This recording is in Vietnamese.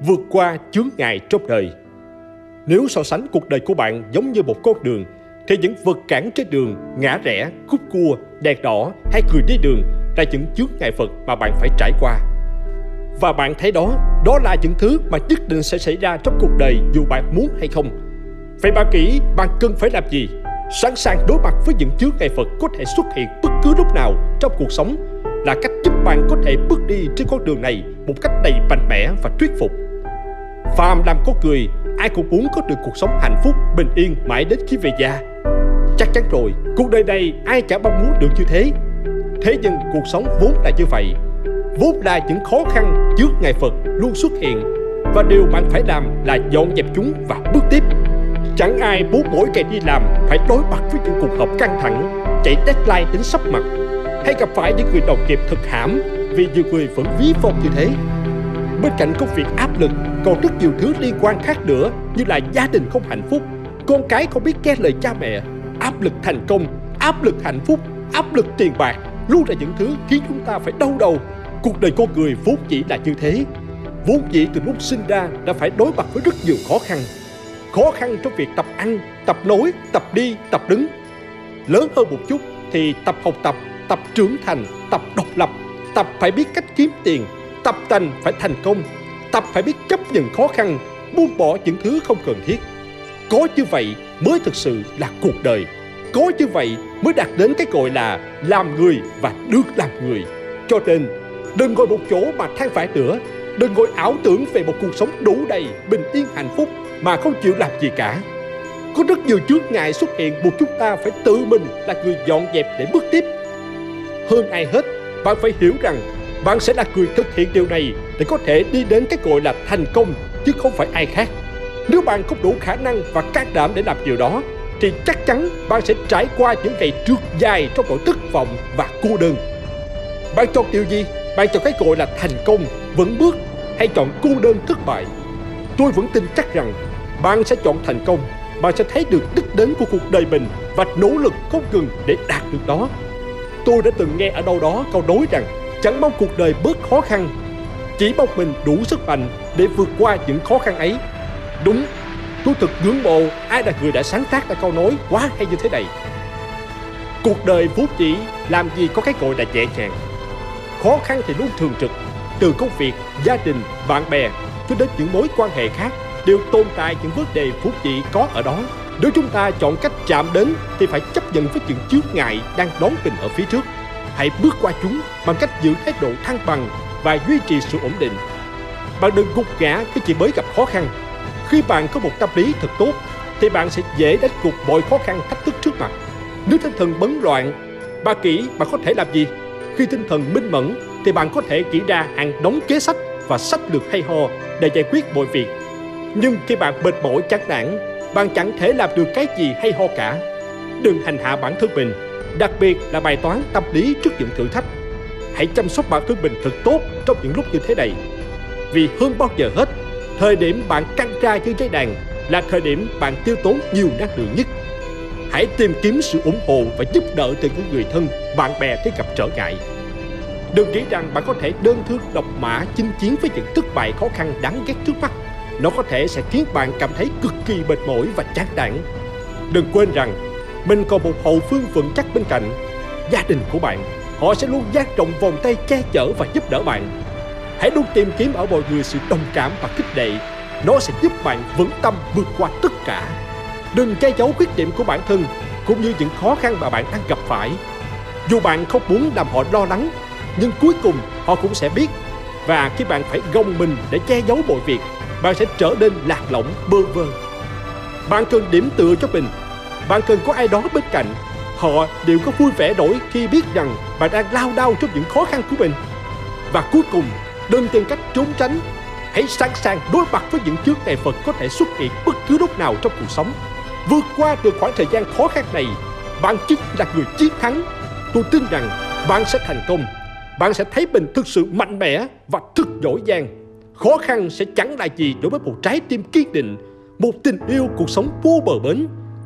Vượt qua chướng ngại trong đời. Nếu so sánh cuộc đời của bạn giống như một con đường, thì những vật cản trên đường, ngã rẽ, khúc cua, đèn đỏ hay người đi đường là những chướng ngại vật mà bạn phải trải qua. Và bạn thấy đó, đó là những thứ mà nhất định sẽ xảy ra trong cuộc đời dù bạn muốn hay không. Vậy bạn nghĩ bạn cần phải làm gì? Sẵn sàng đối mặt với những chướng ngại vật có thể xuất hiện bất cứ lúc nào trong cuộc sống là cách giúp bạn có thể bước đi trên con đường này một cách đầy mạnh mẽ và thuyết phục. Phàm làm có cười, ai cũng muốn có được cuộc sống hạnh phúc, bình yên mãi đến khi về già. Chắc chắn rồi, cuộc đời này ai chả mong muốn được như thế. Thế nhưng cuộc sống vốn là như vậy. Vốn là những khó khăn, trước ngày Phật luôn xuất hiện. Và điều bạn phải làm là dọn dẹp chúng và bước tiếp. Chẳng ai muốn mỗi ngày đi làm phải đối mặt với những cuộc họp căng thẳng, chạy deadline đến sắp mặt, hay gặp phải những người đồng nghiệp thật hãm vì nhiều người vẫn ví von như thế. Bên cạnh công việc áp lực còn rất nhiều thứ liên quan khác nữa như là gia đình không hạnh phúc, con cái không biết nghe lời cha mẹ, áp lực thành công, áp lực hạnh phúc, áp lực tiền bạc luôn là những thứ khiến chúng ta phải đau đầu. Cuộc đời con người vốn chỉ là như thế. Vốn dĩ từ lúc sinh ra đã phải đối mặt với rất nhiều khó khăn. Khó khăn trong việc tập ăn, tập nói, tập đi, tập đứng. Lớn hơn một chút thì tập học tập, tập trưởng thành, tập độc lập, tập phải biết cách kiếm tiền, tập tành phải thành công. Tập phải biết chấp nhận khó khăn, buông bỏ những thứ không cần thiết. Có như vậy mới thực sự là cuộc đời. Có như vậy mới đạt đến cái gọi là làm người và được làm người. Cho nên, đừng ngồi một chỗ mà than vãn nữa. Đừng ngồi ảo tưởng về một cuộc sống đủ đầy bình yên hạnh phúc mà không chịu làm gì cả. Có rất nhiều chướng ngại xuất hiện buộc chúng ta phải tự mình là người dọn dẹp để bước tiếp. Hơn ai hết, bạn phải hiểu rằng bạn sẽ là người thực hiện điều này để có thể đi đến cái gọi là thành công chứ không phải ai khác. Nếu bạn không đủ khả năng và can đảm để làm điều đó thì chắc chắn bạn sẽ trải qua những ngày trượt dài trong nỗi thất vọng và cô đơn. Bạn chọn điều gì? Bạn chọn cái gọi là thành công, vững bước hay chọn cô đơn thất bại? Tôi vẫn tin chắc rằng bạn sẽ chọn thành công. Bạn sẽ thấy được đích đến của cuộc đời mình và nỗ lực không ngừng để đạt được đó. Tôi đã từng nghe ở đâu đó câu nói rằng chẳng mong cuộc đời bớt khó khăn, chỉ mong mình đủ sức mạnh để vượt qua những khó khăn ấy. Đúng tôi thực ngưỡng mộ ai là người đã sáng tác ra câu nói quá hay như thế này. Cuộc đời vốn chỉ làm gì có cái gọi là nhẹ nhàng. Khó khăn thì luôn thường trực, từ công việc, gia đình, bạn bè cho đến những mối quan hệ khác đều tồn tại những vấn đề phúc chỉ có ở đó. Nếu chúng ta chọn cách chạm đến thì phải chấp nhận với những chướng ngại đang đón mình ở phía trước hãy bước qua chúng bằng cách giữ thái độ thăng bằng và duy trì sự ổn định. Bạn đừng gục ngã khi chỉ mới gặp khó khăn. Khi bạn có một tâm lý thật tốt, thì bạn sẽ dễ đánh gục mọi khó khăn thách thức trước mặt. Nếu tinh thần bấn loạn, bà kỹ bạn có thể làm gì? Khi tinh thần minh mẫn, thì bạn có thể kỹ ra hàng đống kế sách và sách lược hay ho để giải quyết mọi việc. Nhưng khi bạn mệt mỏi chán nản, bạn chẳng thể làm được cái gì hay ho cả. Đừng hành hạ bản thân mình đặc biệt là bài toán tâm lý trước những thử thách. Hãy chăm sóc bản thân mình thật tốt trong những lúc như thế này. Vì hơn bao giờ hết, thời điểm bạn căng ra trên trái đàn là thời điểm bạn tiêu tốn nhiều năng lượng nhất. Hãy tìm kiếm sự ủng hộ và giúp đỡ từ những người thân, bạn bè khi gặp trở ngại. Đừng nghĩ rằng bạn có thể đơn thương độc mã chinh chiến với những thất bại khó khăn đáng ghét trước mắt. Nó có thể sẽ khiến bạn cảm thấy cực kỳ mệt mỏi và chán nản. Đừng quên rằng mình còn một hậu phương vững chắc bên cạnh. Gia đình của bạn, họ sẽ luôn dang rộng vòng tay che chở và giúp đỡ bạn. Hãy luôn tìm kiếm ở mọi người sự đồng cảm và khích lệ. Nó sẽ giúp bạn vững tâm vượt qua tất cả. Đừng che giấu khuyết điểm của bản thân, cũng như những khó khăn mà bạn đang gặp phải. Dù bạn không muốn làm họ lo lắng, nhưng cuối cùng họ cũng sẽ biết. Và khi bạn phải gồng mình để che giấu mọi việc, bạn sẽ trở nên lạc lõng, bơ vơ. Bạn cần điểm tựa cho mình bạn cần có ai đó bên cạnh Họ đều có vui vẻ nổi khi biết rằng bạn đang lao đao trong những khó khăn của mình Và cuối cùng, đừng tìm cách trốn tránh hãy sẵn sàng đối mặt với những chướng ngại vật có thể xuất hiện bất cứ lúc nào trong cuộc sống. Vượt qua được khoảng thời gian khó khăn này, bạn chính là người chiến thắng. Tôi tin rằng bạn sẽ thành công. Bạn sẽ thấy mình thực sự mạnh mẽ và thực giỏi giang. Khó khăn sẽ chẳng là gì đối với một trái tim kiên định, một tình yêu cuộc sống vô bờ bến